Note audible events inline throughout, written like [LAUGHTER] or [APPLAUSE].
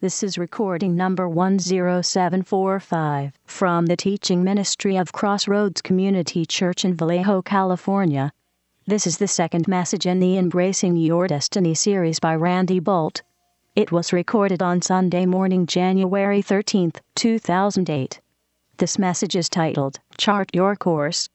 This is recording number 10745 from the teaching ministry of Crossroads Community Church in Vallejo, California. This is the second message in the Embracing Your Destiny series by Randy Boldt. It was recorded on Sunday morning, January 13th, 2008. This message is titled Chart Your Course.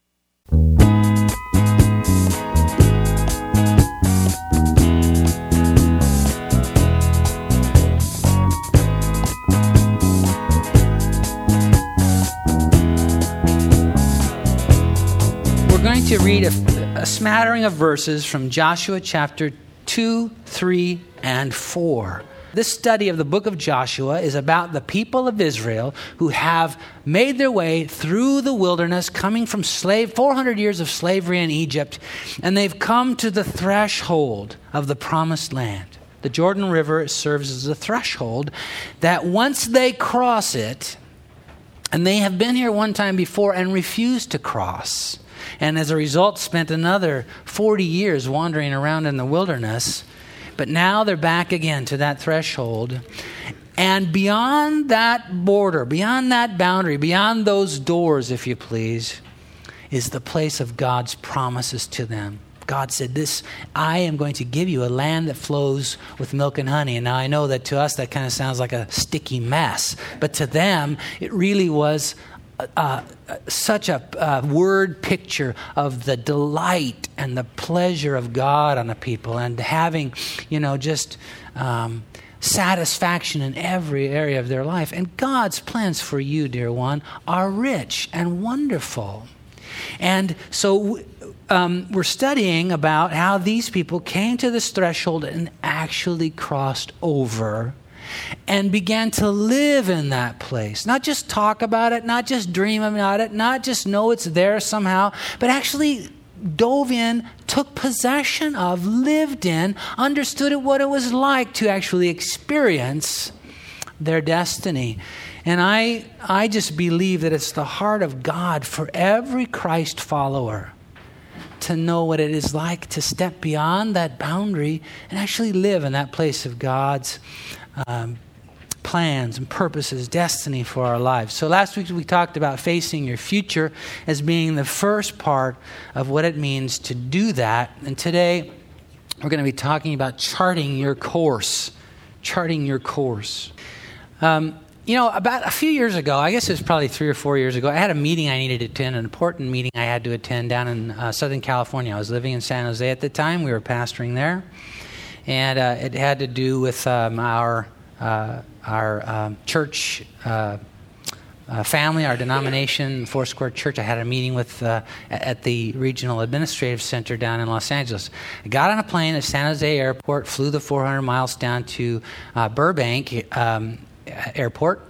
To read a, a smattering of verses from Joshua chapter 2, 3, and 4. This study of the book of Joshua is about the people of Israel who have made their way through the wilderness, coming from slave 400 years of slavery in Egypt, and they've come to the threshold of the promised land. The Jordan River serves as a threshold that once they cross it, and they have been here one time before and refused to cross, and as a result spent another 40 years wandering around in the wilderness. But now they're back again to that threshold. And beyond that border, beyond that boundary, beyond those doors, if you please, is the place of God's promises to them. God said, This, I am going to give you a land that flows with milk and honey. And now I know that to us that kind of sounds like a sticky mess, but to them, it really was uh, such a uh, word picture of the delight and the pleasure of God on the people and having, you know, just um, satisfaction in every area of their life. And God's plans for you, dear one, are rich and wonderful. And so um, we're studying about how these people came to this threshold and actually crossed over and began to live in that place. Not just talk about it, not just dream about it, not just know it's there somehow, but actually dove in, took possession of, lived in, understood what it was like to actually experience their destiny. And I, I just believe that it's the heart of God for every Christ follower to know what it is like to step beyond that boundary and actually live in that place of God's um, plans and purposes, destiny for our lives. So last week we talked about facing your future as being the first part of what it means to do that. And today we're going to be talking about charting your course. Charting your course. Um, you know, about a few years ago, I guess it was probably three or four years ago, I had a meeting I needed to attend, an important meeting I had to attend down in uh, Southern California. I was living in San Jose at the time. We were pastoring there. And uh, it had to do with um, our uh, our um, church uh, uh, family, our denomination, Foursquare Church. I had a meeting with uh, at the regional administrative center down in Los Angeles. I got on a plane at San Jose Airport, flew the 400 miles down to Burbank um, Airport,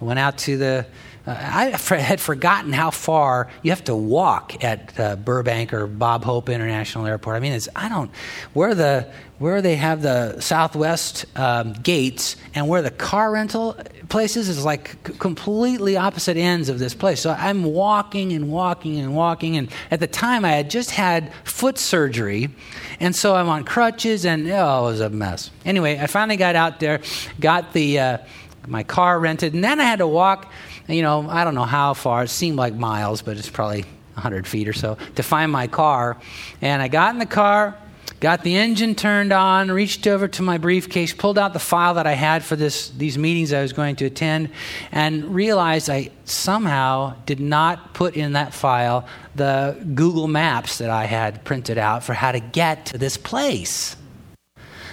went out to the I had forgotten how far you have to walk at uh, Burbank or Bob Hope International Airport. I mean, it's I don't where the where they have the Southwest um, gates and where the car rental places is like c- completely opposite ends of this place. So I'm walking and walking and walking, and at the time I had just had foot surgery, and so I'm on crutches, and oh, it was a mess. Anyway, I finally got out there, got the uh, my car rented, and then I had to walk you know, I don't know how far. It seemed like miles, but it's probably 100 feet or so to find my car. And I got in the car, got the engine turned on, reached over to my briefcase, pulled out the file that I had for this, these meetings I was going to attend, and realized I somehow did not put in that file the Google Maps that I had printed out for how to get to this place.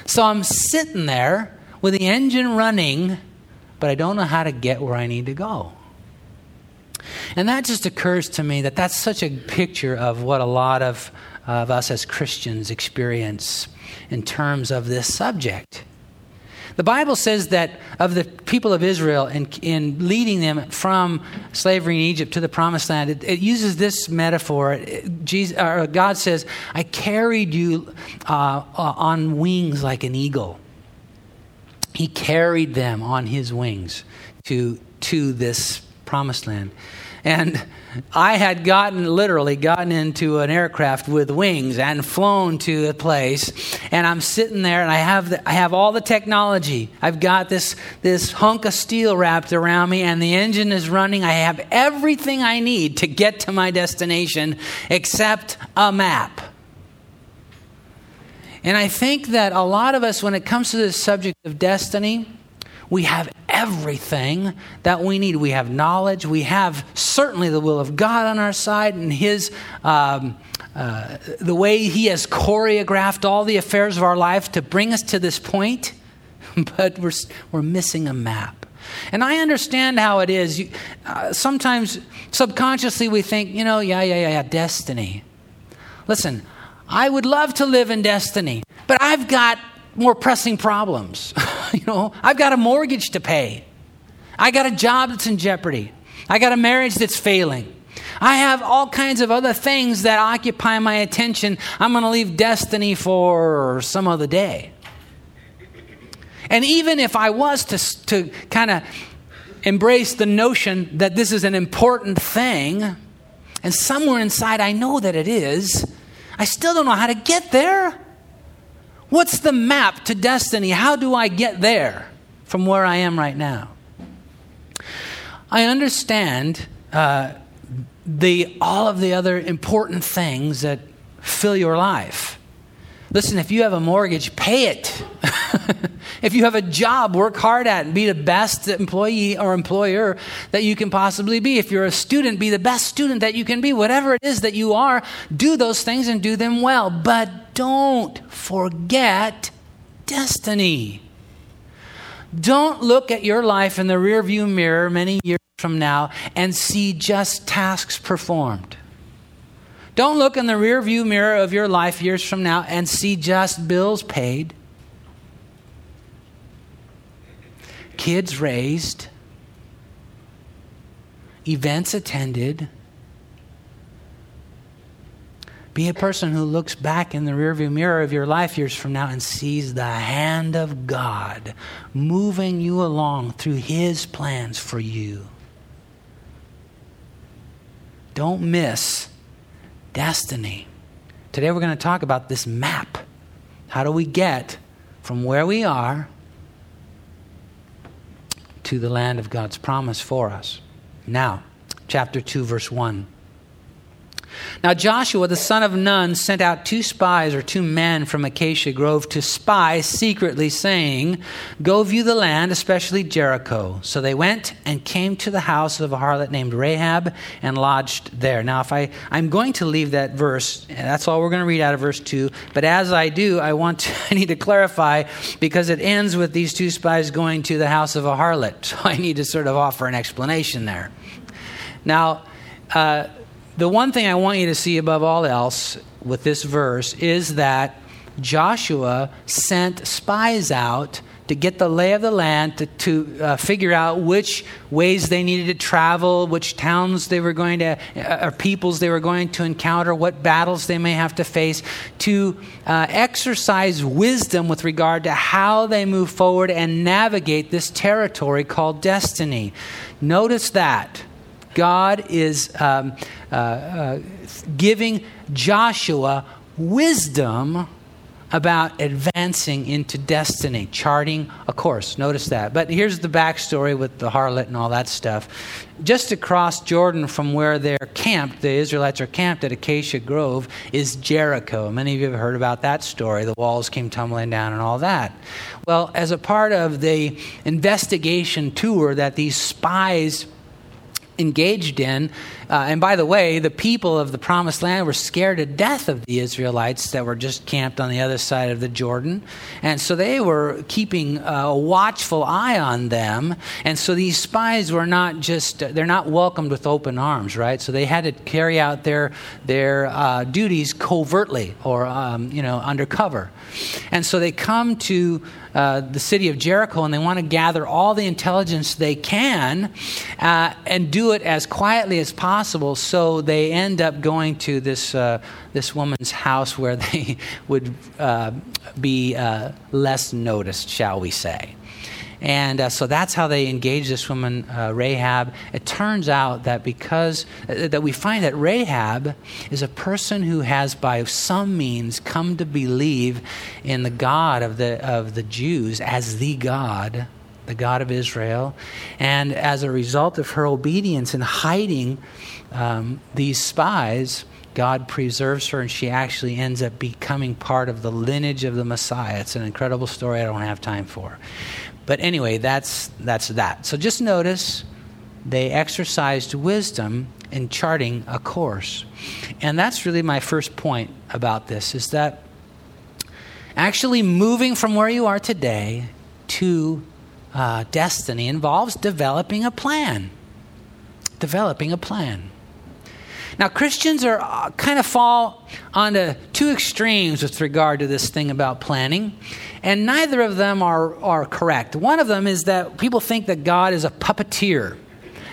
So I'm sitting there with the engine running, but I don't know how to get where I need to go. And that just occurs to me that that's such a picture of what a lot of, of us as Christians experience in terms of this subject. The Bible says that of the people of Israel in, in leading them from slavery in Egypt to the promised land, it, it uses this metaphor. It, Jesus, God says, I carried you uh, uh, on wings like an eagle. He carried them on his wings to, to this promised land. And I had gotten, literally, gotten into an aircraft with wings and flown to the place. And I'm sitting there and I have, the, I have all the technology. I've got this, this hunk of steel wrapped around me and the engine is running. I have everything I need to get to my destination except a map. And I think that a lot of us, when it comes to this subject of destiny, we have everything that we need. We have knowledge. We have certainly the will of God on our side and His. Um, uh, the way He has choreographed all the affairs of our life to bring us to this point, [LAUGHS] but we're, we're missing a map. And I understand how it is. You, uh, sometimes subconsciously we think, you know, yeah, yeah, yeah, destiny. Listen, I would love to live in destiny, but I've got more pressing problems. [LAUGHS] [LAUGHS] you know, I've got a mortgage to pay. I got a job that's in jeopardy. I got a marriage that's failing. I have all kinds of other things that occupy my attention. I'm going to leave destiny for some other day. And even if I was to, to kind of embrace the notion that this is an important thing, and somewhere inside I know that it is, I still don't know how to get there. What's the map to destiny? How do I get there from where I am right now? I understand uh, the, all of the other important things that fill your life. Listen, if you have a mortgage, pay it. [LAUGHS] if you have a job, work hard at it and be the best employee or employer that you can possibly be. If you're a student, be the best student that you can be. Whatever it is that you are, do those things and do them well. But don't forget destiny. Don't look at your life in the rearview mirror many years from now and see just tasks performed. Don't look in the rearview mirror of your life years from now and see just bills paid, kids raised, events attended. Be a person who looks back in the rearview mirror of your life years from now and sees the hand of God moving you along through His plans for you. Don't miss destiny. Today we're going to talk about this map. How do we get from where we are to the land of God's promise for us? Now, chapter 2, verse 1. Now Joshua the son of Nun sent out two spies or two men from Acacia Grove to spy secretly, saying, Go view the land, especially Jericho. So they went and came to the house of a harlot named Rahab and lodged there. Now, if I, I'm going to leave that verse, that's all we're going to read out of verse 2. But as I do, I want to, [LAUGHS] I need to clarify because it ends with these two spies going to the house of a harlot. [LAUGHS] So I need to sort of offer an explanation there. Now, uh, the one thing I want you to see above all else with this verse is that Joshua sent spies out to get the lay of the land, to, to uh, figure out which ways they needed to travel, which towns they were going to, uh, or peoples they were going to encounter, what battles they may have to face, to uh, exercise wisdom with regard to how they move forward and navigate this territory called destiny. Notice that. God is um, uh, uh, giving Joshua wisdom about advancing into destiny, charting a course. Notice that. But here's the backstory with the harlot and all that stuff. Just across Jordan from where they're camped, the Israelites are camped at Acacia Grove, is Jericho. Many of you have heard about that story. The walls came tumbling down and all that. Well, as a part of the investigation tour that these spies engaged in. Uh, and by the way, the people of the promised land were scared to death of the Israelites that were just camped on the other side of the Jordan. And so they were keeping a watchful eye on them. And so these spies were not just, they're not welcomed with open arms, right? So they had to carry out their, their uh, duties covertly or, um, you know, undercover. And so they come to uh, the city of Jericho and they want to gather all the intelligence they can uh, and do it as quietly as possible. So they end up going to this, uh, this woman's house where [LAUGHS] they would uh, be uh, less noticed, shall we say. And uh, so that's how they engage this woman, uh, Rahab. It turns out that because, uh, that we find that Rahab is a person who has, by some means, come to believe in the God of the, of the Jews as the God, the God of Israel. And as a result of her obedience in hiding um, these spies, God preserves her, and she actually ends up becoming part of the lineage of the Messiah. It's an incredible story I don't have time for. But anyway, that's, that's that. So just notice they exercised wisdom in charting a course. And that's really my first point about this is that actually moving from where you are today to uh, destiny involves developing a plan. Developing a plan. Now, Christians are uh, kind of fall onto two extremes with regard to this thing about planning, and neither of them are, are correct. One of them is that people think that God is a puppeteer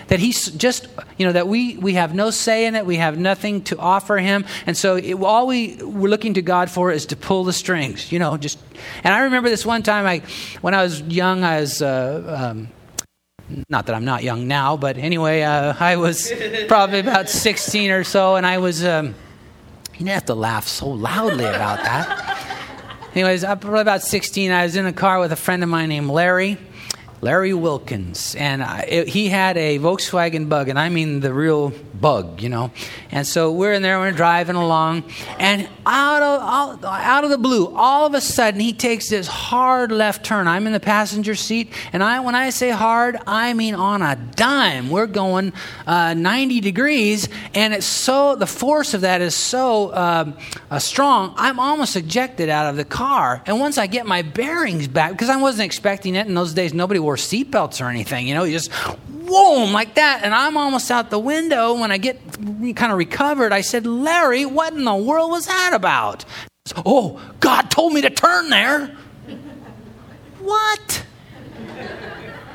that he's just you know that we we have no say in it we have nothing to offer him and so it, all we we're looking to god for is to pull the strings you know just and i remember this one time i when i was young i was uh, um, not that I'm not young now, but anyway, uh, [LAUGHS] I was probably about 16 or so, and I was, um, you didn't have to laugh so loudly about that. Anyways, probably about 16. I was in a car with a friend of mine named Larry. Larry Wilkins, and I, it, he had a Volkswagen Bug, and I mean the real bug, you know. And so we're in there, we're driving along, and out of out of the blue, all of a sudden he takes this hard left turn. I'm in the passenger seat, and I when I say hard, I mean on a dime. We're going uh, 90 degrees, and it's so the force of that is so uh, uh, strong. I'm almost ejected out of the car, and once I get my bearings back, because I wasn't expecting it in those days, nobody wore seatbelts or anything. You know, you just whoa like that, and I'm almost out the window when I get kind of recovered. I said, Larry, what in the world was that about? Oh, God told me to turn there. [LAUGHS] what?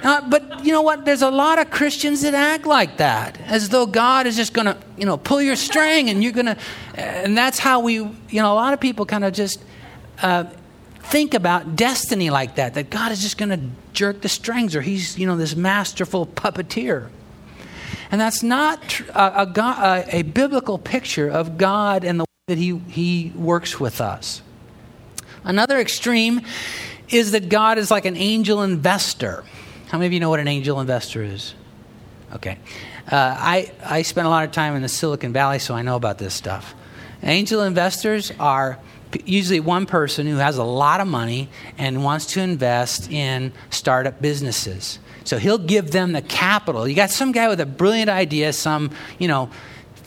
Uh, but you know what? There's a lot of Christians that act like that, as though God is just going to, you know, pull your string, and you're going to, and that's how we, you know, a lot of people kind of just uh, think about destiny like that, that God is just going to jerk the strings or he's, you know, this masterful puppeteer. And that's not a, a, a, biblical picture of God and the way that he, he works with us. Another extreme is that God is like an angel investor. How many of you know what an angel investor is? Okay. Uh, I, I spent a lot of time in the Silicon Valley, so I know about this stuff. Angel investors are usually one person who has a lot of money and wants to invest in startup businesses. So he'll give them the capital. You got some guy with a brilliant idea, some, you know,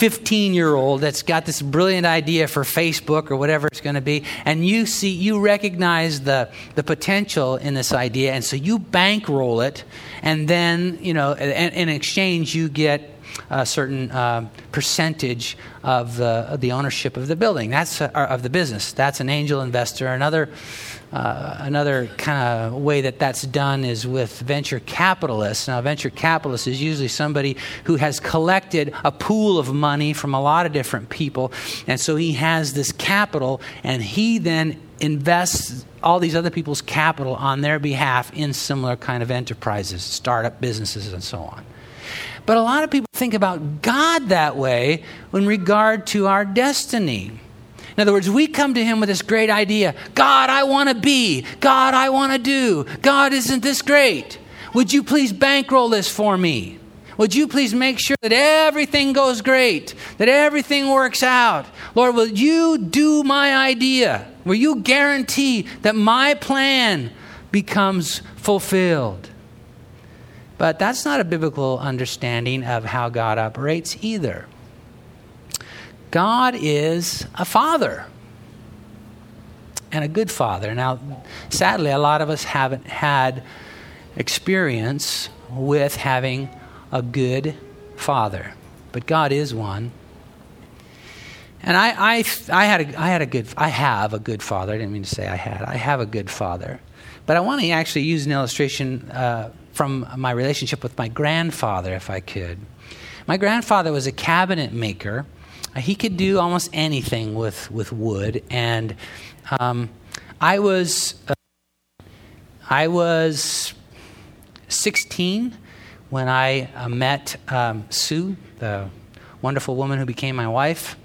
15 year old that's got this brilliant idea for Facebook or whatever it's going to be, and you see, you recognize the, the potential in this idea, and so you bankroll it, and then, you know, in, in exchange, you get a certain uh, percentage of the, the ownership of the building. That's a, of the business. That's an angel investor. Another uh, another kind of way that that's done is with venture capitalists. Now, venture capitalist is usually somebody who has collected a pool of money from a lot of different people, and so he has this capital, and he then invests all these other people's capital on their behalf in similar kind of enterprises, startup businesses, and so on. But a lot of people think about God that way in regard to our destiny. In other words, we come to Him with this great idea God, I want to be. God, I want to do. God, isn't this great? Would you please bankroll this for me? Would you please make sure that everything goes great, that everything works out? Lord, will you do my idea? Will you guarantee that my plan becomes fulfilled? But that's not a biblical understanding of how God operates either. God is a father and a good father. Now, sadly, a lot of us haven't had experience with having a good father, but God is one. And I, I, I, had a, I had a good, I have a good father. I didn't mean to say I had. I have a good father. But I want to actually use an illustration uh, from my relationship with my grandfather, if I could. My grandfather was a cabinet maker. He could do almost anything with, with wood, and um, I was uh, I was 16 when I uh, met um, Sue, the wonderful woman who became my wife.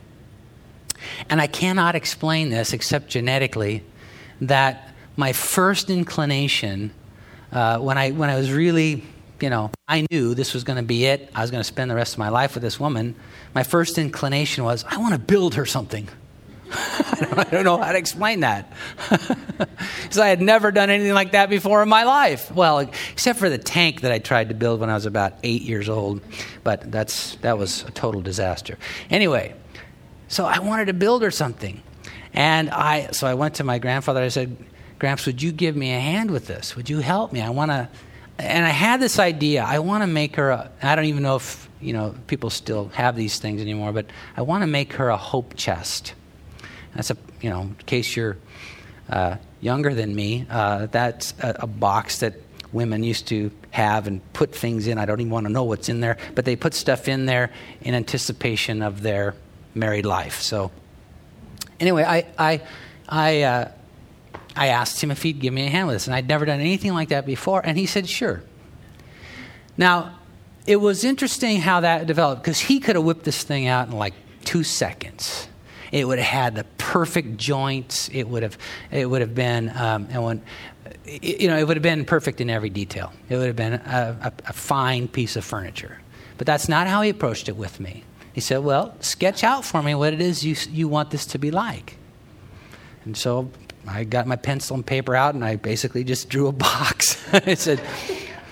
And I cannot explain this except genetically that my first inclination, uh, when, I, when I was really, you know, I knew this was going to be it, I was going to spend the rest of my life with this woman, my first inclination was, I want to build her something. [LAUGHS] I don't know how to explain that. [LAUGHS] Because I had never done anything like that before in my life. Well, except for the tank that I tried to build when I was about eight years old. But that's, that was a total disaster. Anyway, so I wanted to build her something. And I, so I went to my grandfather. I said, Gramps, would you give me a hand with this? Would you help me? I want to. And I had this idea. I want to make her. A, I don't even know if you know people still have these things anymore, but I want to make her a hope chest. That's a you know, in case you're uh, younger than me, uh, that's a, a box that women used to have and put things in. I don't even want to know what's in there, but they put stuff in there in anticipation of their married life. So, anyway, I, I, I, uh, I asked him if he'd give me a hand with this, and I'd never done anything like that before, and he said, sure. Now, it was interesting how that developed because he could have whipped this thing out in like two seconds. It would have had the perfect joints. It would have, it would have been, um, and when, you know, it would have been perfect in every detail. It would have been a, a, a fine piece of furniture. But that's not how he approached it with me. He said, Well, sketch out for me what it is you, you want this to be like. And so I got my pencil and paper out and I basically just drew a box. [LAUGHS] I said,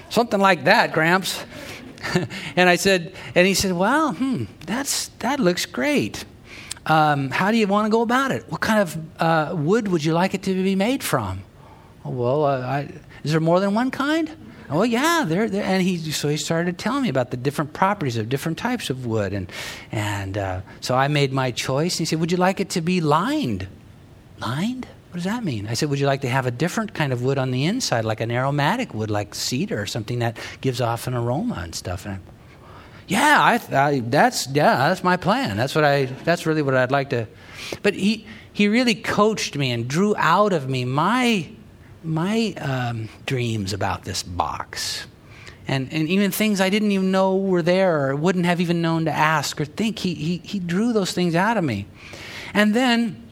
Something like that, Gramps. [LAUGHS] and I said, and he said, Well, hmm, that's, that looks great. Um, how do you want to go about it? What kind of uh, wood would you like it to be made from? Well, uh, I, is there more than one kind? Oh yeah, there. And he so he started telling me about the different properties of different types of wood, and and uh, so I made my choice. And he said, "Would you like it to be lined? Lined? What does that mean?" I said, "Would you like to have a different kind of wood on the inside, like an aromatic wood, like cedar or something that gives off an aroma and stuff?" And I, yeah, I, I, that's yeah, that's my plan. That's what I. That's really what I'd like to. But he he really coached me and drew out of me my my um, dreams about this box, and and even things I didn't even know were there or wouldn't have even known to ask or think. He he he drew those things out of me, and then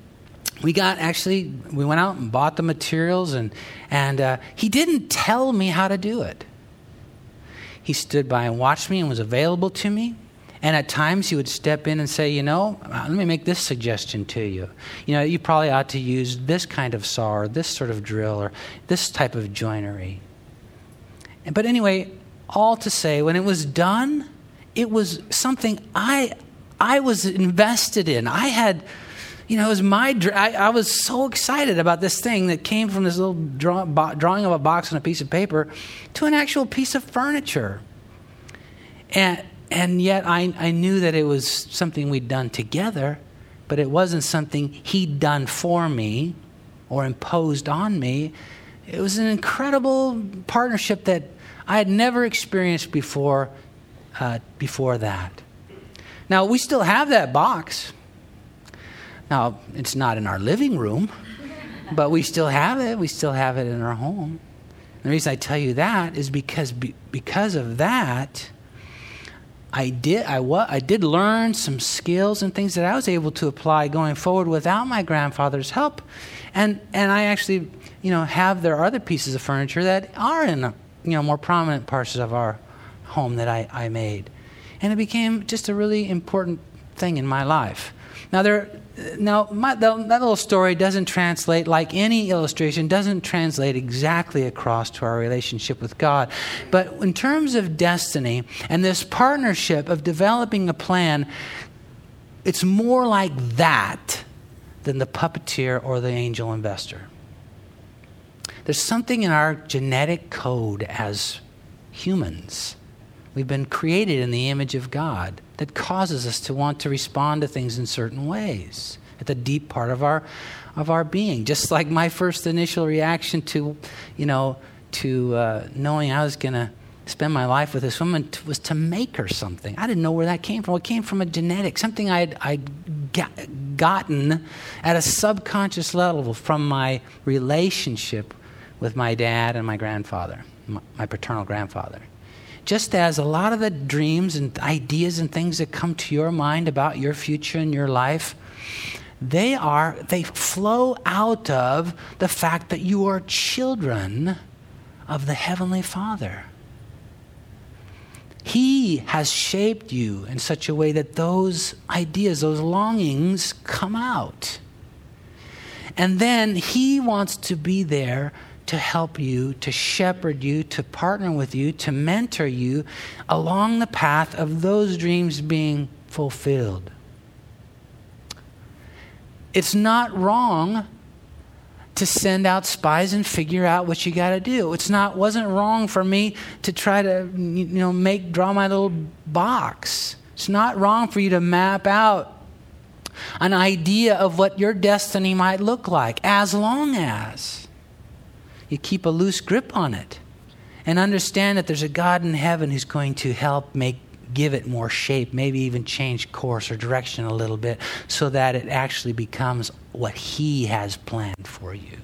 we got actually we went out and bought the materials and and uh, he didn't tell me how to do it he stood by and watched me and was available to me. And at times he would step in and say, You know, uh, let me make this suggestion to you. You know, you probably ought to use this kind of saw or this sort of drill or this type of joinery. But anyway, all to say, when it was done, it was something I, I was invested in. I had you know, it was my, I, I, was so excited about this thing that came from this little draw, bo- drawing of a box on a piece of paper to an actual piece of furniture. And, and yet I, I knew that it was something we'd done together, but it wasn't something he'd done for me or imposed on me. It was an incredible partnership that I had never experienced before, uh, before that. Now, we still have that box. Now, it's not in our living room, but we still have it. We still have it in our home. And the reason I tell you that is because be, because of that, I did I, wa- I did learn some skills and things that I was able to apply going forward without my grandfather's help, and and I actually you know have there are other pieces of furniture that are in you know more prominent parts of our home that I, I made, and it became just a really important thing in my life. Now there now, my, the, that little story doesn't translate, like any illustration, doesn't translate exactly across to our relationship with God. But in terms of destiny and this partnership of developing a plan, it's more like that than the puppeteer or the angel investor. There's something in our genetic code as humans. We've been created in the image of God that causes us to want to respond to things in certain ways at the deep part of our of our being. Just like my first initial reaction to, you know, to uh, knowing I was going to spend my life with this woman was to make her something. I didn't know where that came from. It came from a genetic, something I'd, I'd got, gotten at a subconscious level from my relationship with my dad and my grandfather. my paternal grandfather. Just as a lot of the dreams and ideas and things that come to your mind about your future and your life, they are they flow out of the fact that you are children of the heavenly Father. He has shaped you in such a way that those ideas, those longings come out. And then He wants to be there to help you, to shepherd you, to partner with you, to mentor you along the path of those dreams being fulfilled. It's not wrong to send out spies and figure out what you got to do. It's not wasn't wrong for me to try to you know make draw my little box. It's not wrong for you to map out an idea of what your destiny might look like as long as you keep a loose grip on it and understand that there's a God in heaven who's going to help make give it more shape, maybe even change course or direction a little bit so that it actually becomes what He has planned for you.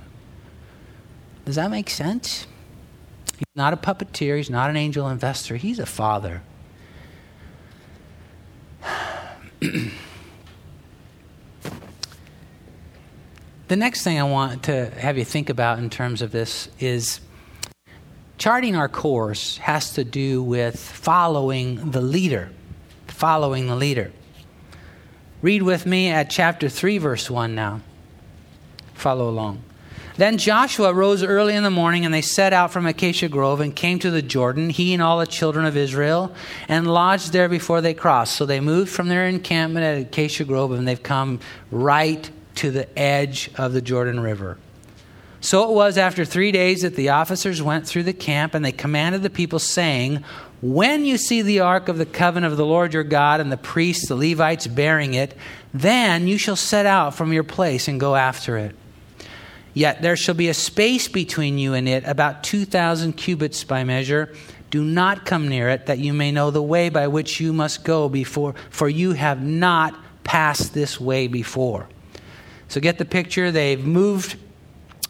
Does that make sense? He's not a puppeteer, he's not an angel investor, he's a father. [CLEARS THROAT] the next thing I want to have you think about in terms of this is charting our course has to do with following the leader. Following the leader. Read with me at chapter 3, verse 1 now. Follow along. Then Joshua rose early in the morning, and they set out from Acacia Grove and came to the Jordan, he and all the children of Israel, and lodged there before they crossed. So they moved from their encampment at Acacia Grove, and they've come right to the edge of the Jordan River. So it was after three days that the officers went through the camp and they commanded the people, saying, When you see the ark of the covenant of the Lord your God and the priests, the Levites, bearing it, then you shall set out from your place and go after it. Yet there shall be a space between you and it, about 2,000 cubits by measure. Do not come near it, that you may know the way by which you must go before, for you have not passed this way before. So get the picture. They've moved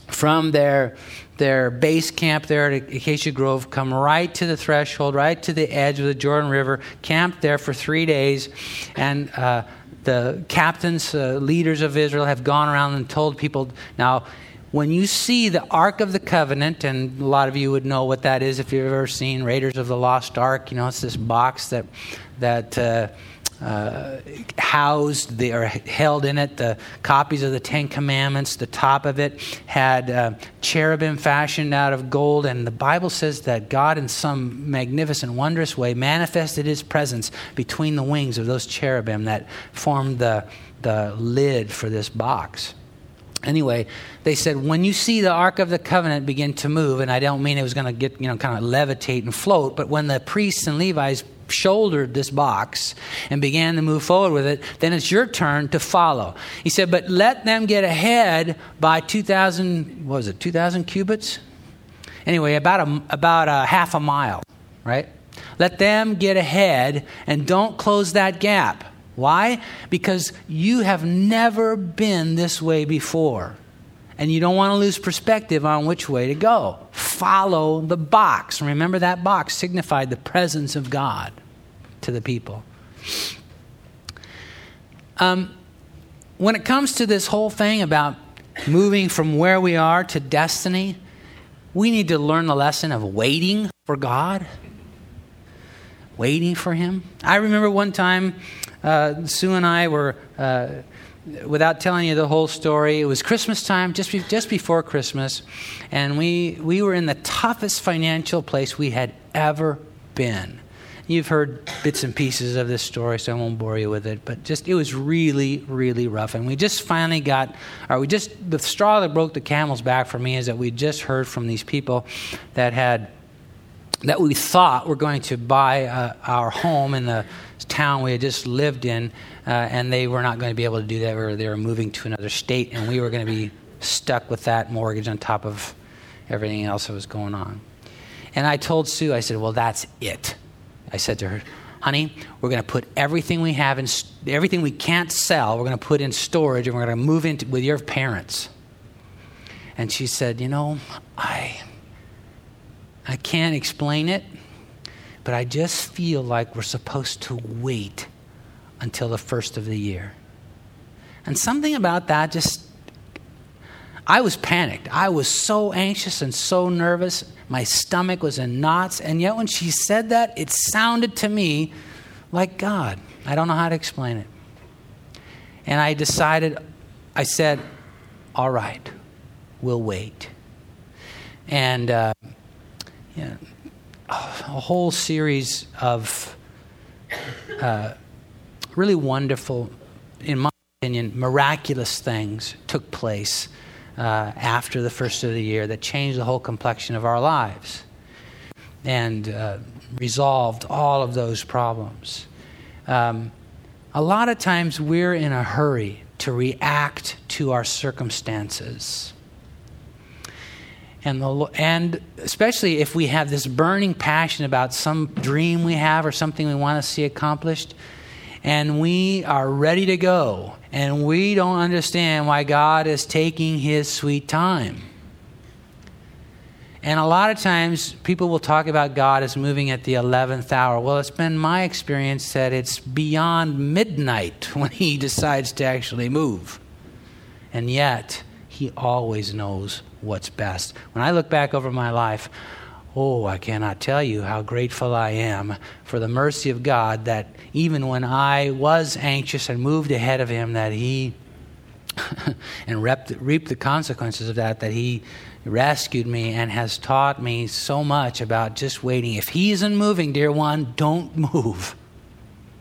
from their their base camp there at Acacia Grove, come right to the threshold, right to the edge of the Jordan River, camped there for three days, and uh, the captains, uh, leaders of Israel, have gone around and told people now. When you see the Ark of the Covenant, and a lot of you would know what that is if you've ever seen Raiders of the Lost Ark, you know, it's this box that, that uh, uh, housed the, or held in it the copies of the Ten Commandments. The top of it had uh, cherubim fashioned out of gold, and the Bible says that God, in some magnificent, wondrous way, manifested His presence between the wings of those cherubim that formed the, the lid for this box. Anyway, they said when you see the Ark of the Covenant begin to move, and I don't mean it was going to get, you know, kind of levitate and float, but when the priests and Levites shouldered this box and began to move forward with it, then it's your turn to follow. He said, but let them get ahead by 2,000, what was it, 2,000 cubits? Anyway, about a, about a half a mile, right? Let them get ahead and don't close that gap. Why? Because you have never been this way before. And you don't want to lose perspective on which way to go. Follow the box. Remember that box signified the presence of God to the people. Um, when it comes to this whole thing about moving from where we are to destiny, we need to learn the lesson of waiting for God. Waiting for Him. I remember one time uh, Sue and I were, uh, without telling you the whole story, it was Christmas time, just, be, just before Christmas, and we, we were in the toughest financial place we had ever been. You've heard bits and pieces of this story, so I won't bore you with it. But just it was really, really rough, and we just finally got, or we just the straw that broke the camel's back for me is that we just heard from these people that had that we thought were going to buy uh, our home in the town we had just lived in, uh, and they were not going to be able to do that. Or they were moving to another state, and we were going to be stuck with that mortgage on top of everything else that was going on. And I told Sue, I said, "Well, that's it." I said to her, "Honey, we're going to put everything we have in, everything we can't sell, we're going to put in storage, and we're going to move in with your parents." And she said, "You know, I." I can't explain it, but I just feel like we're supposed to wait until the first of the year. And something about that just, I was panicked. I was so anxious and so nervous. My stomach was in knots. And yet, when she said that, it sounded to me like God. I don't know how to explain it. And I decided, I said, all right, we'll wait. And uh, yeah, a whole series of uh, really wonderful, in my opinion, miraculous things took place uh, after the first of the year that changed the whole complexion of our lives and uh, resolved all of those problems. Um, a lot of times we're in a hurry to react to our circumstances. And, the, and especially if we have this burning passion about some dream we have or something we want to see accomplished, and we are ready to go, and we don't understand why God is taking his sweet time. And a lot of times people will talk about God as moving at the 11th hour. Well, it's been my experience that it's beyond midnight [LAUGHS] when he decides to actually move. And yet, he always knows what's best. When I look back over my life, oh, I cannot tell you how grateful I am for the mercy of God that even when I was anxious and moved ahead of him, that he [LAUGHS] and reaped the consequences of that, that he rescued me and has taught me so much about just waiting. If He isn't moving, dear one, don't move.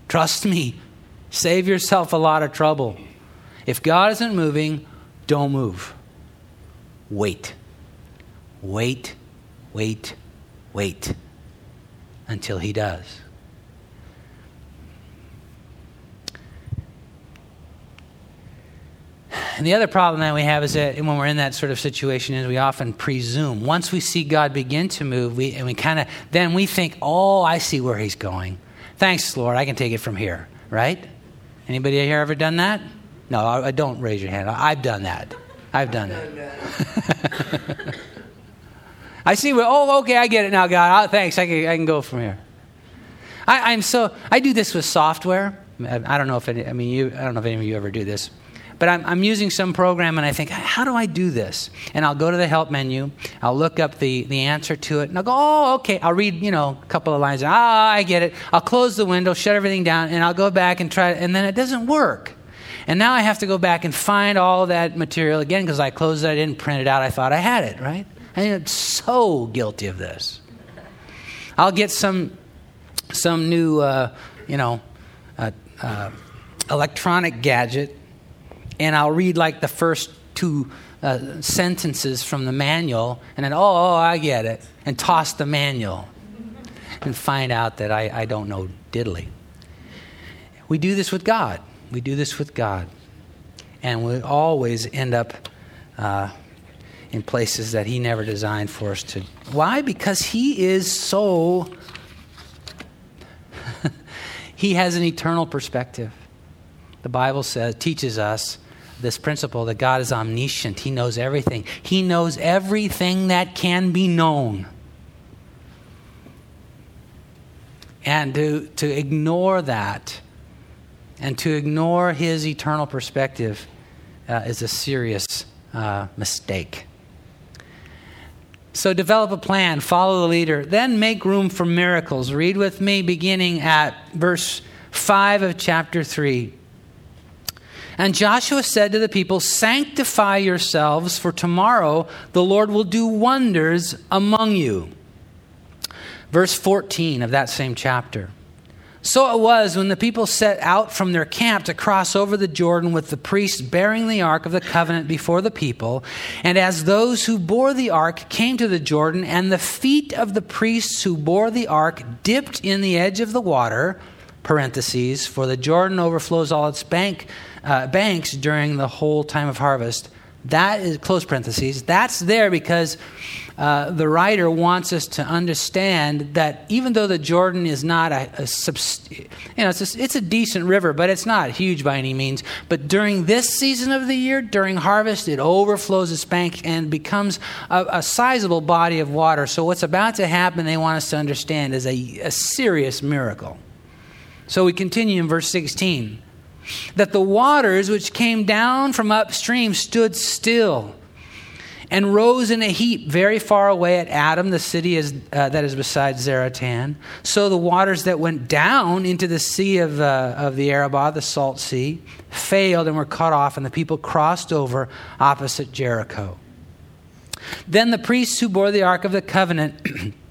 Trust me. Save yourself a lot of trouble. If God isn't moving, don't move. Wait. Wait, wait, wait until He does. And the other problem that we have is that when we're in that sort of situation is we often presume. Once we see God begin to move, we, and we kind of, then we think, oh, I see where he's going. Thanks, Lord, I can take it from here, right? Anybody here ever done that? No, I, I don't raise your hand. I, have done that. I've done it. [LAUGHS] I see where, oh, okay, I get it now, God. Oh, thanks, I can, I can go from here. I, I'm so, I do this with software. I don't know if any, I mean, you, I don't know if any of you ever do this. But I'm, I'm using some program and I think, how do I do this? And I'll go to the help menu, I'll look up the, the answer to it, and I'll go, oh, okay. I'll read, you know, a couple of lines. Ah, I get it. I'll close the window, shut everything down, and I'll go back and try, and then it doesn't work. And now I have to go back and find all that material again because I closed it, I didn't print it out, I thought I had it, right? I'm so guilty of this. I'll get some, some new, uh, you know, uh, uh, electronic gadget and I'll read like the first two uh, sentences from the manual, and then, oh, oh, I get it, and toss the manual and find out that I, I don't know diddly. We do this with God. We do this with God. And we always end up uh, in places that He never designed for us to. Why? Because He is so. [LAUGHS] he has an eternal perspective. The Bible says, teaches us this principle that God is omniscient. He knows everything. He knows everything that can be known. And to, to ignore that and to ignore his eternal perspective uh, is a serious uh, mistake. So develop a plan, follow the leader, then make room for miracles. Read with me beginning at verse 5 of chapter 3. And Joshua said to the people, Sanctify yourselves, for tomorrow the Lord will do wonders among you. Verse 14 of that same chapter. So it was when the people set out from their camp to cross over the Jordan with the priests bearing the ark of the covenant before the people. And as those who bore the ark came to the Jordan, and the feet of the priests who bore the ark dipped in the edge of the water, parentheses, for the Jordan overflows all its bank uh, banks during the whole time of harvest. That is, close parentheses, that's there because uh, the writer wants us to understand that even though the Jordan is not a, a you know, it's a, it's a decent river, but it's not huge by any means. But during this season of the year, during harvest, it overflows its bank and becomes a, a sizable body of water. So what's about to happen, they want us to understand, is a, a serious miracle. So we continue in verse 16 that the waters which came down from upstream stood still and rose in a heap very far away at Adam, the city is, uh, that is beside Zaretan. So the waters that went down into the sea of, uh, of the Arabah, the salt sea, failed and were cut off, and the people crossed over opposite Jericho. Then the priests who bore the ark of the covenant [CLEARS THROAT]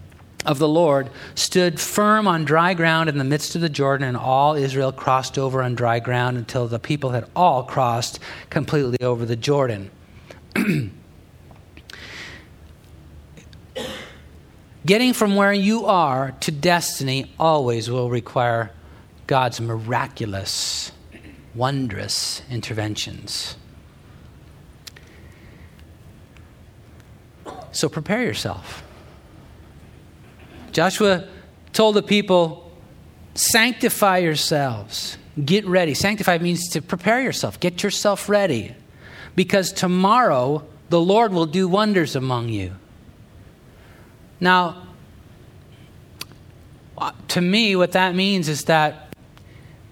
of the Lord stood firm on dry ground in the midst of the Jordan, and all Israel crossed over on dry ground until the people had all crossed completely over the Jordan. [CLEARS THROAT] Getting from where you are to destiny always will require God's miraculous, wondrous interventions. So prepare yourself. Joshua told the people, sanctify yourselves. Get ready. Sanctify means to prepare yourself, get yourself ready. Because tomorrow the Lord will do wonders among you. Now, uh, to me, what that means is that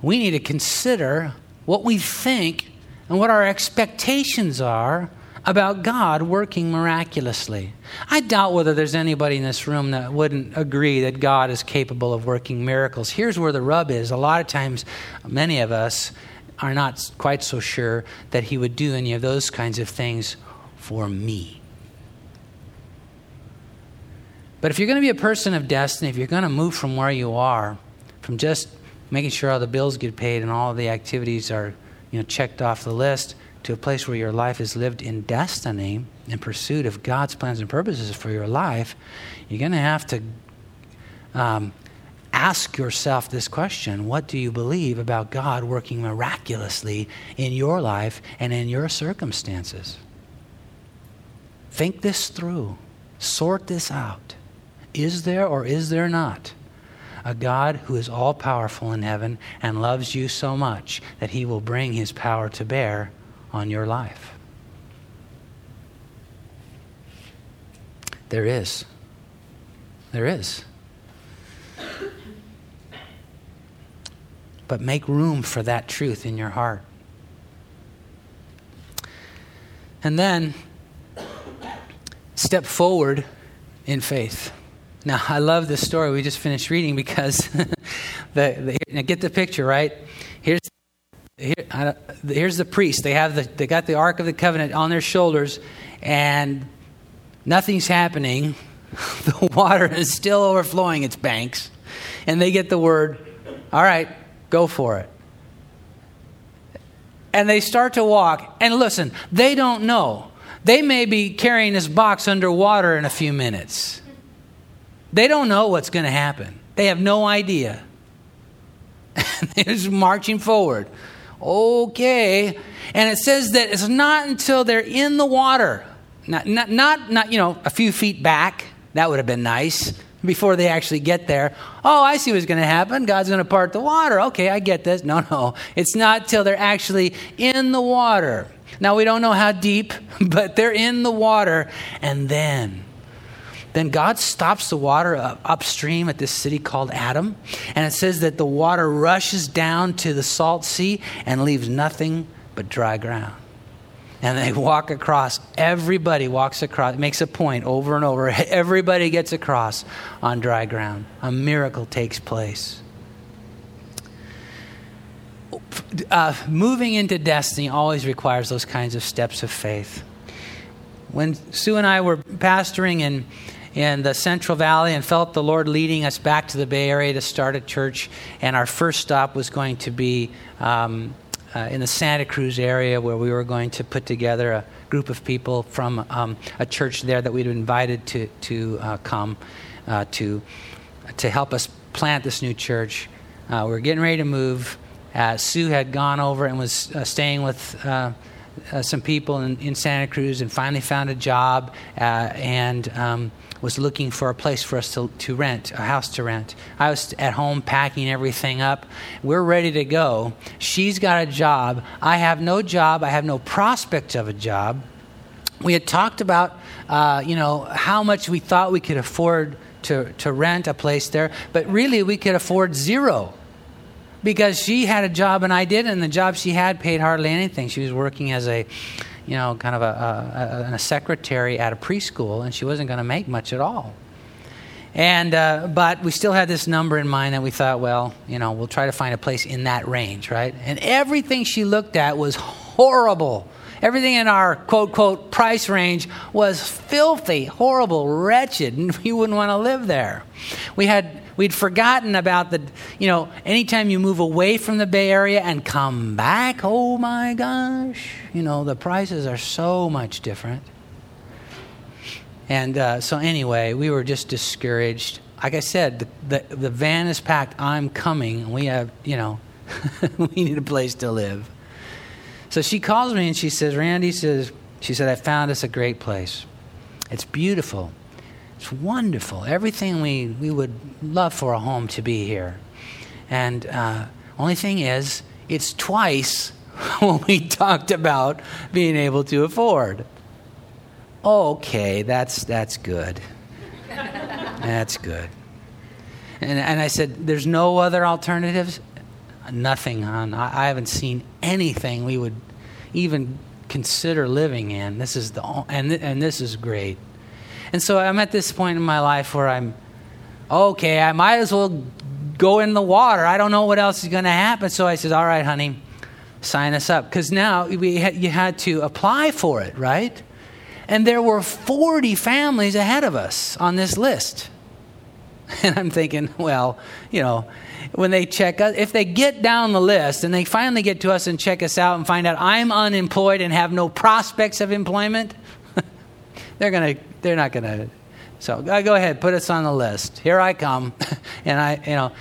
we need to consider what we think and what our expectations are about God working miraculously. I doubt whether there's anybody in this room that wouldn't agree that God is capable of working miracles. Here's where the rub is. A lot of times, many of us are not quite so sure that He would do any of those kinds of things for me. But if you're going to be a person of destiny, if you're going to move from where you are, from just making sure all the bills get paid and all the activities are you know, checked off the list, to a place where your life is lived in destiny, in pursuit of God's plans and purposes for your life, you're going to have to um, ask yourself this question What do you believe about God working miraculously in your life and in your circumstances? Think this through, sort this out. Is there or is there not a God who is all powerful in heaven and loves you so much that he will bring his power to bear on your life? There is. There is. But make room for that truth in your heart. And then step forward in faith. Now, I love this story we just finished reading because [LAUGHS] the, the, get the picture, right? Here's, here, uh, here's the priest. They, have the, they got the Ark of the Covenant on their shoulders, and nothing's happening. [LAUGHS] the water is still overflowing its banks. And they get the word, all right, go for it. And they start to walk. And listen, they don't know. They may be carrying this box underwater in a few minutes. They don't know what's going to happen. They have no idea. [LAUGHS] They're just marching forward. Okay. And it says that it's not until they're in the water, not, not, not, not you know, a few feet back, that would have been nice, before they actually get there. Oh, I see what's going to happen. God's going to part the water. Okay, I get this. No, no. It's not till they're actually in the water. Now, we don't know how deep, [LAUGHS] but they're in the water. And then then God stops the water upstream at this city called Adam. And it says that the water rushes down to the salt sea and leaves nothing but dry ground. And they walk across. Everybody walks across. Makes a point over and over. [LAUGHS] Everybody gets across on dry ground. A miracle takes place. Uh, moving into destiny always requires those kinds of steps of faith. When Sue and I were pastoring in in the Central Valley and felt the Lord leading us back to the Bay Area to start a church. And our first stop was going to be um, uh, in the Santa Cruz area where we were going to put together a group of people from um, a church there that we'd invited to, to uh, come uh, to, to help us plant this new church. Uh, we were getting ready to move. Uh, Sue had gone over and was uh, staying with uh, some people in, in, Santa Cruz and finally found a job uh, and um, was looking for a place for us to, to rent, a house to rent. I was at home packing everything up. We're ready to go. She's got a job. I have no job. I have no prospect of a job. We had talked about, uh, you know, how much we thought we could afford to, to rent a place there, but really we could afford zero because she had a job and I didn't, and the job she had paid hardly anything. She was working as a, you know, kind of a, a, a secretary at a preschool, and she wasn't going to make much at all. And uh, but we still had this number in mind that we thought, well, you know, we'll try to find a place in that range, right? And everything she looked at was horrible. Everything in our quote, quote, price range was filthy, horrible, wretched, and [LAUGHS] we wouldn't want to live there. We had we'd forgotten about the, you know, anytime you move away from the Bay Area and come back, oh my gosh, you know, the prices are so much different. And uh, so, anyway, we were just discouraged. Like I said, the, the, the van is packed. I'm coming. We have, you know, [LAUGHS] we need a place to live. So she calls me and she says, Randy says, she said, I found us a great place. It's beautiful. It's wonderful. Everything we, we would love for a home to be here. And uh, only thing is, it's twice [LAUGHS] what we talked about being able to afford. Okay, that's, that's good. that's good. And, and I said, There's no other alternatives? nothing on. I, I haven't seen anything we would even consider living in. This is the and and this is great. And so I'm at this point in my life where I'm okay. I might as well go in the water. I don't know what else is going to happen. So I says, "All right, honey, sign us up." Because now we you had to apply for it, right? And there were 40 families ahead of us on this list. [LAUGHS] And I'm thinking, well, you know, when they check us, if they get down the list and they finally get to us and check us out and find out I'm unemployed and have no prospects of employment, [LAUGHS] they're gonna, they're not gonna. So go ahead, put us on the list. Here I come, [LAUGHS] and I, you know,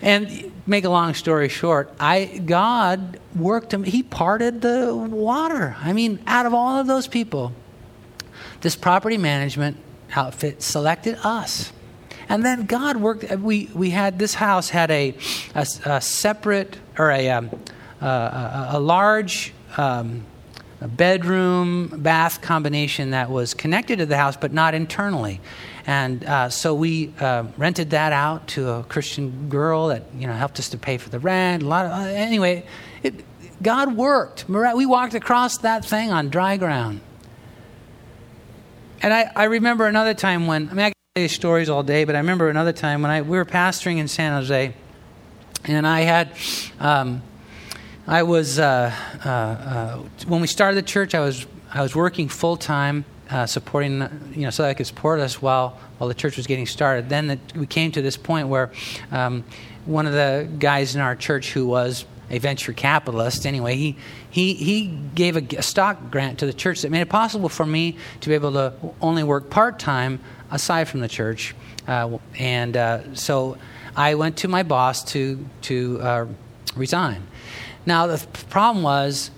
and make a long story short, I God worked him. He parted the water. I mean, out of all of those people, this property management outfit selected us. And then God worked. We, we had this house had a, a, a separate or a, um, a, a, large um, a bedroom bath combination that was connected to the house but not internally. And uh, so we uh, rented that out to a Christian girl that you know helped us to pay for the rent. A lot of uh, anyway, it, God worked. We walked across that thing on dry ground. And I, I remember another time when I mean I can tell you stories all day, but I remember another time when I we were pastoring in San Jose, and I had. Um, I was uh, uh, uh, when we started the church. I was I was working full time, uh, supporting you know so that I could support us while while the church was getting started. Then the, we came to this point where um, one of the guys in our church who was a venture capitalist anyway he he he gave a, a stock grant to the church that made it possible for me to be able to only work part time aside from the church. Uh, and uh, so I went to my boss to, to resign. Now, the problem was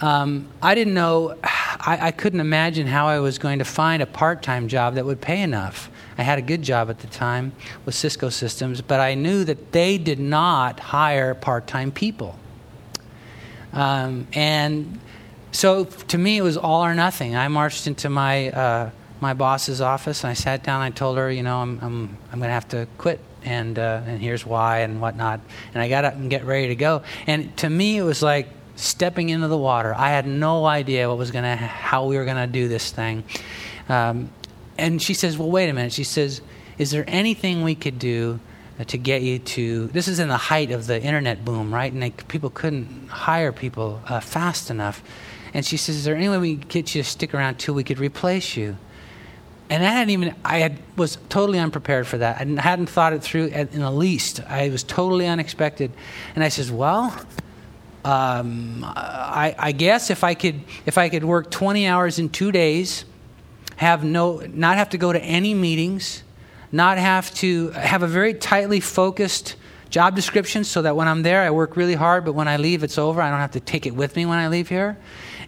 um, I didn't know, I, I, couldn't imagine how I was going to find a part time job that would pay enough. I had a good job at the time with Cisco Systems, but I knew that they did not hire part time people. Um, and so to me, it was all or nothing. I marched into my uh, my boss's office and I sat down. And I told her, you know, I'm I'm I'm going to have to quit, and uh, and here's why and whatnot. And I got up and get ready to go. And to me, it was like stepping into the water. I had no idea what was to how we were to do this thing. Um, and she says, well, wait a minute. She says, is there anything we could do? to get you to this is in the height of the internet boom right and they, people couldn't hire people uh, fast enough and she says is there any way we could get you to stick around till we could replace you and I hadn't even I had, was totally unprepared for that. I hadn't thought it through in the least. I was totally unexpected, and I says, "Well, um, I, I, guess if I could if I could work 20 hours in two days, have no not have to go to any meetings, not have to have a very tightly focused job description so that when I'm there, I work really hard, but when I leave, it's over. I don't have to take it with me when I leave here.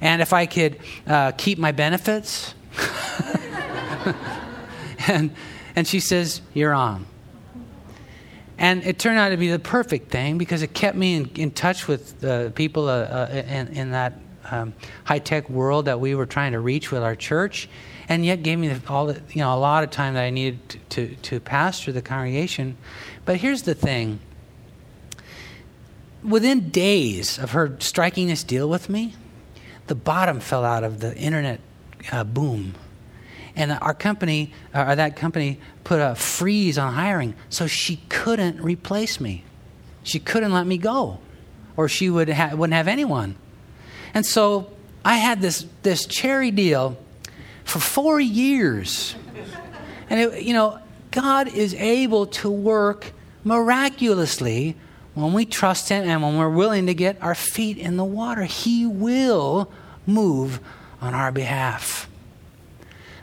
And if I could uh, keep my benefits. [LAUGHS] [LAUGHS] and, and she says, You're on. And it turned out to be the perfect thing because it kept me in, in touch with the people uh, uh, in, in, that um, high tech world that we were trying to reach with our church, and yet gave me all the, you know a lot of time that I needed to, to, to pastor the congregation. But here's the thing: within days of her striking this deal with me, the bottom fell out of the internet uh, boom and our company, uh, or that company, put a freeze on hiring, so she couldn't replace me. She couldn't let me go, or she would ha- wouldn't have anyone. And so I had this this cherry deal for four years, and it, you know, God is able to work miraculously when we trust Him and when we're willing to get our feet in the water. He will move on our behalf.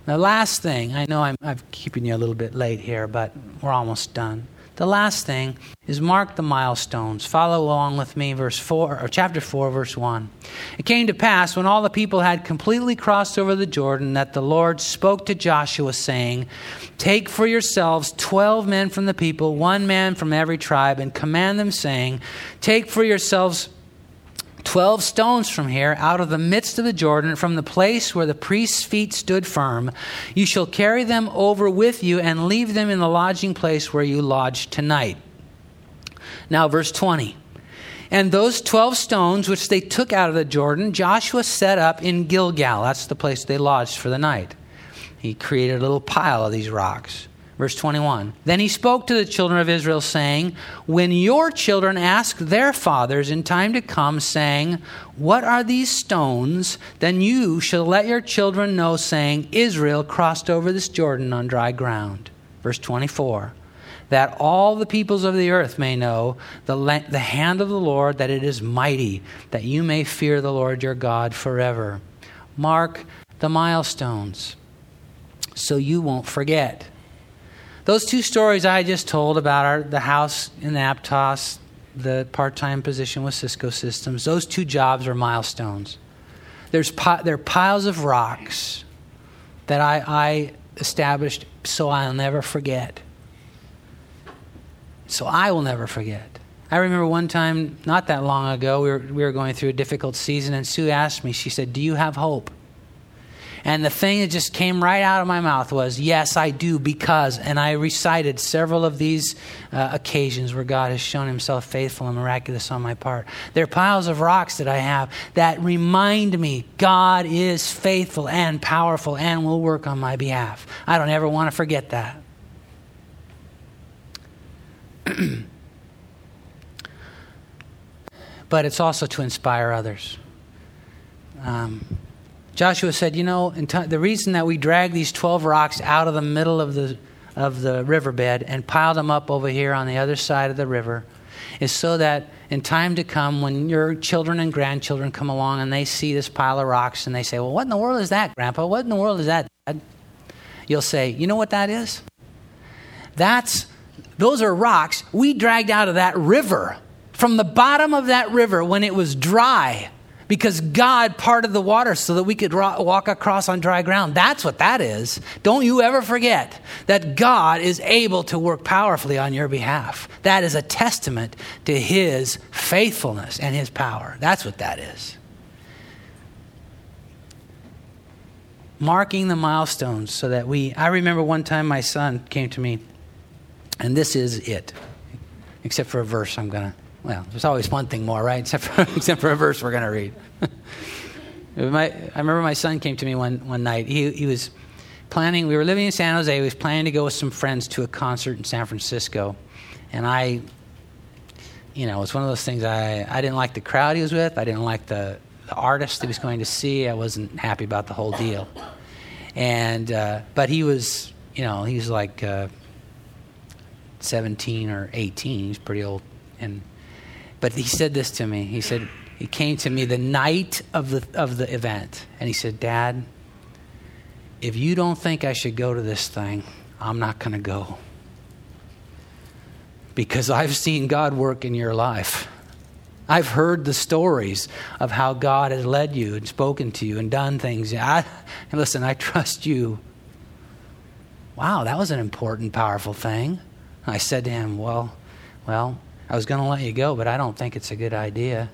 The last thing, I know I'm, I'm keeping you a little bit late here, but we're almost done. The last thing is mark the milestones. Follow along with me, verse 4, or chapter 4, verse 1. It came to pass when all the people had completely crossed over the Jordan that the Lord spoke to Joshua, saying, Take for yourselves twelve men from the people, one man from every tribe, and command them, saying, Take for yourselves 12 stones from here, out of the midst of the Jordan, from the place where the priest's feet stood firm. You shall carry them over with you and leave them in the lodging place where you lodge tonight. Now, verse 20. And those 12 stones which they took out of the Jordan, Joshua set up in Gilgal. That's the place they lodged for the night. He created a little pile of these rocks. Verse 21. Then he spoke to the children of Israel, saying, When your children ask their fathers in time to come, saying, What are these stones? Then you shall let your children know, saying, Israel crossed over this Jordan on dry ground. Verse 24. That all the peoples of the earth may know the, the hand of the Lord, that it is mighty, that you may fear the Lord your God forever. Mark the milestones so you won't forget. Those two stories I just told about our, the house in Aptos, the part time position with Cisco Systems, those two jobs are milestones. There's pi- there are piles of rocks that I, I established so I'll never forget. So I will never forget. I remember one time, not that long ago, we were, we were going through a difficult season, and Sue asked me, she said, Do you have hope? And the thing that just came right out of my mouth was, Yes, I do, because. And I recited several of these uh, occasions where God has shown himself faithful and miraculous on my part. There are piles of rocks that I have that remind me God is faithful and powerful and will work on my behalf. I don't ever want to forget that. [CLEARS THROAT] but it's also to inspire others. Um, Joshua said, You know, the reason that we dragged these 12 rocks out of the middle of the, of the riverbed and piled them up over here on the other side of the river is so that in time to come, when your children and grandchildren come along and they see this pile of rocks and they say, Well, what in the world is that, Grandpa? What in the world is that, Dad? You'll say, You know what that is? That's, those are rocks we dragged out of that river. From the bottom of that river when it was dry because God parted the water so that we could walk across on dry ground. That's what that is. Don't you ever forget that God is able to work powerfully on your behalf. That is a testament to His faithfulness and His power. That's what that is. Marking the milestones so that we. I remember one time my son came to me, and this is it, except for a verse I'm going to well, there's always one thing more, right? [LAUGHS] Except for, except for a verse we're going to read. [LAUGHS] my, I remember my son came to me one, one night. He, he was planning, we were living in San Jose. He was planning to go with some friends to a concert in San Francisco. And I, you know, it's one of those things I, I didn't like the crowd he was with. I didn't like the, the artist he was going to see. I wasn't happy about the whole deal. And, uh, but he was, you know, he was like uh, 17 or 18. He's pretty old. And but he said this to me. He said, he came to me the night of the, of the event, and he said, Dad, if you don't think I should go to this thing, I'm not going to go. because I've seen God work in your life. I've heard the stories of how God has led you and spoken to you and done things. I, listen, I trust you. Wow, that was an important, powerful thing. I said to him, Well, well, I was going to let you go, but I don't think it's a good idea.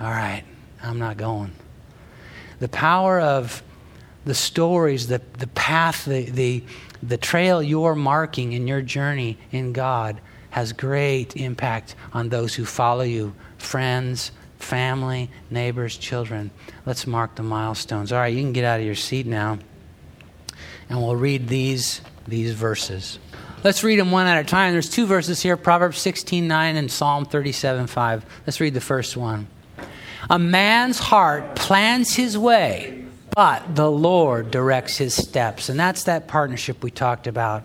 All right, I'm not going. The power of the stories, the, the path, the, the, the trail you're marking in your journey in God has great impact on those who follow you friends, family, neighbors, children. Let's mark the milestones. All right, you can get out of your seat now, and we'll read these, these verses. Let's read them one at a time. There's two verses here Proverbs 16 9 and Psalm 37 5. Let's read the first one. A man's heart plans his way, but the Lord directs his steps. And that's that partnership we talked about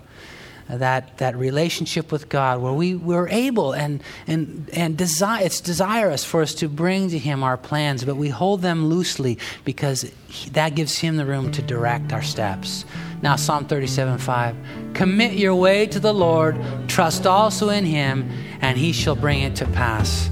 that, that relationship with God where we, we're able and, and, and desire, it's desirous for us to bring to Him our plans, but we hold them loosely because that gives Him the room to direct our steps. Now, Psalm 37 5. Commit your way to the Lord, trust also in Him, and He shall bring it to pass.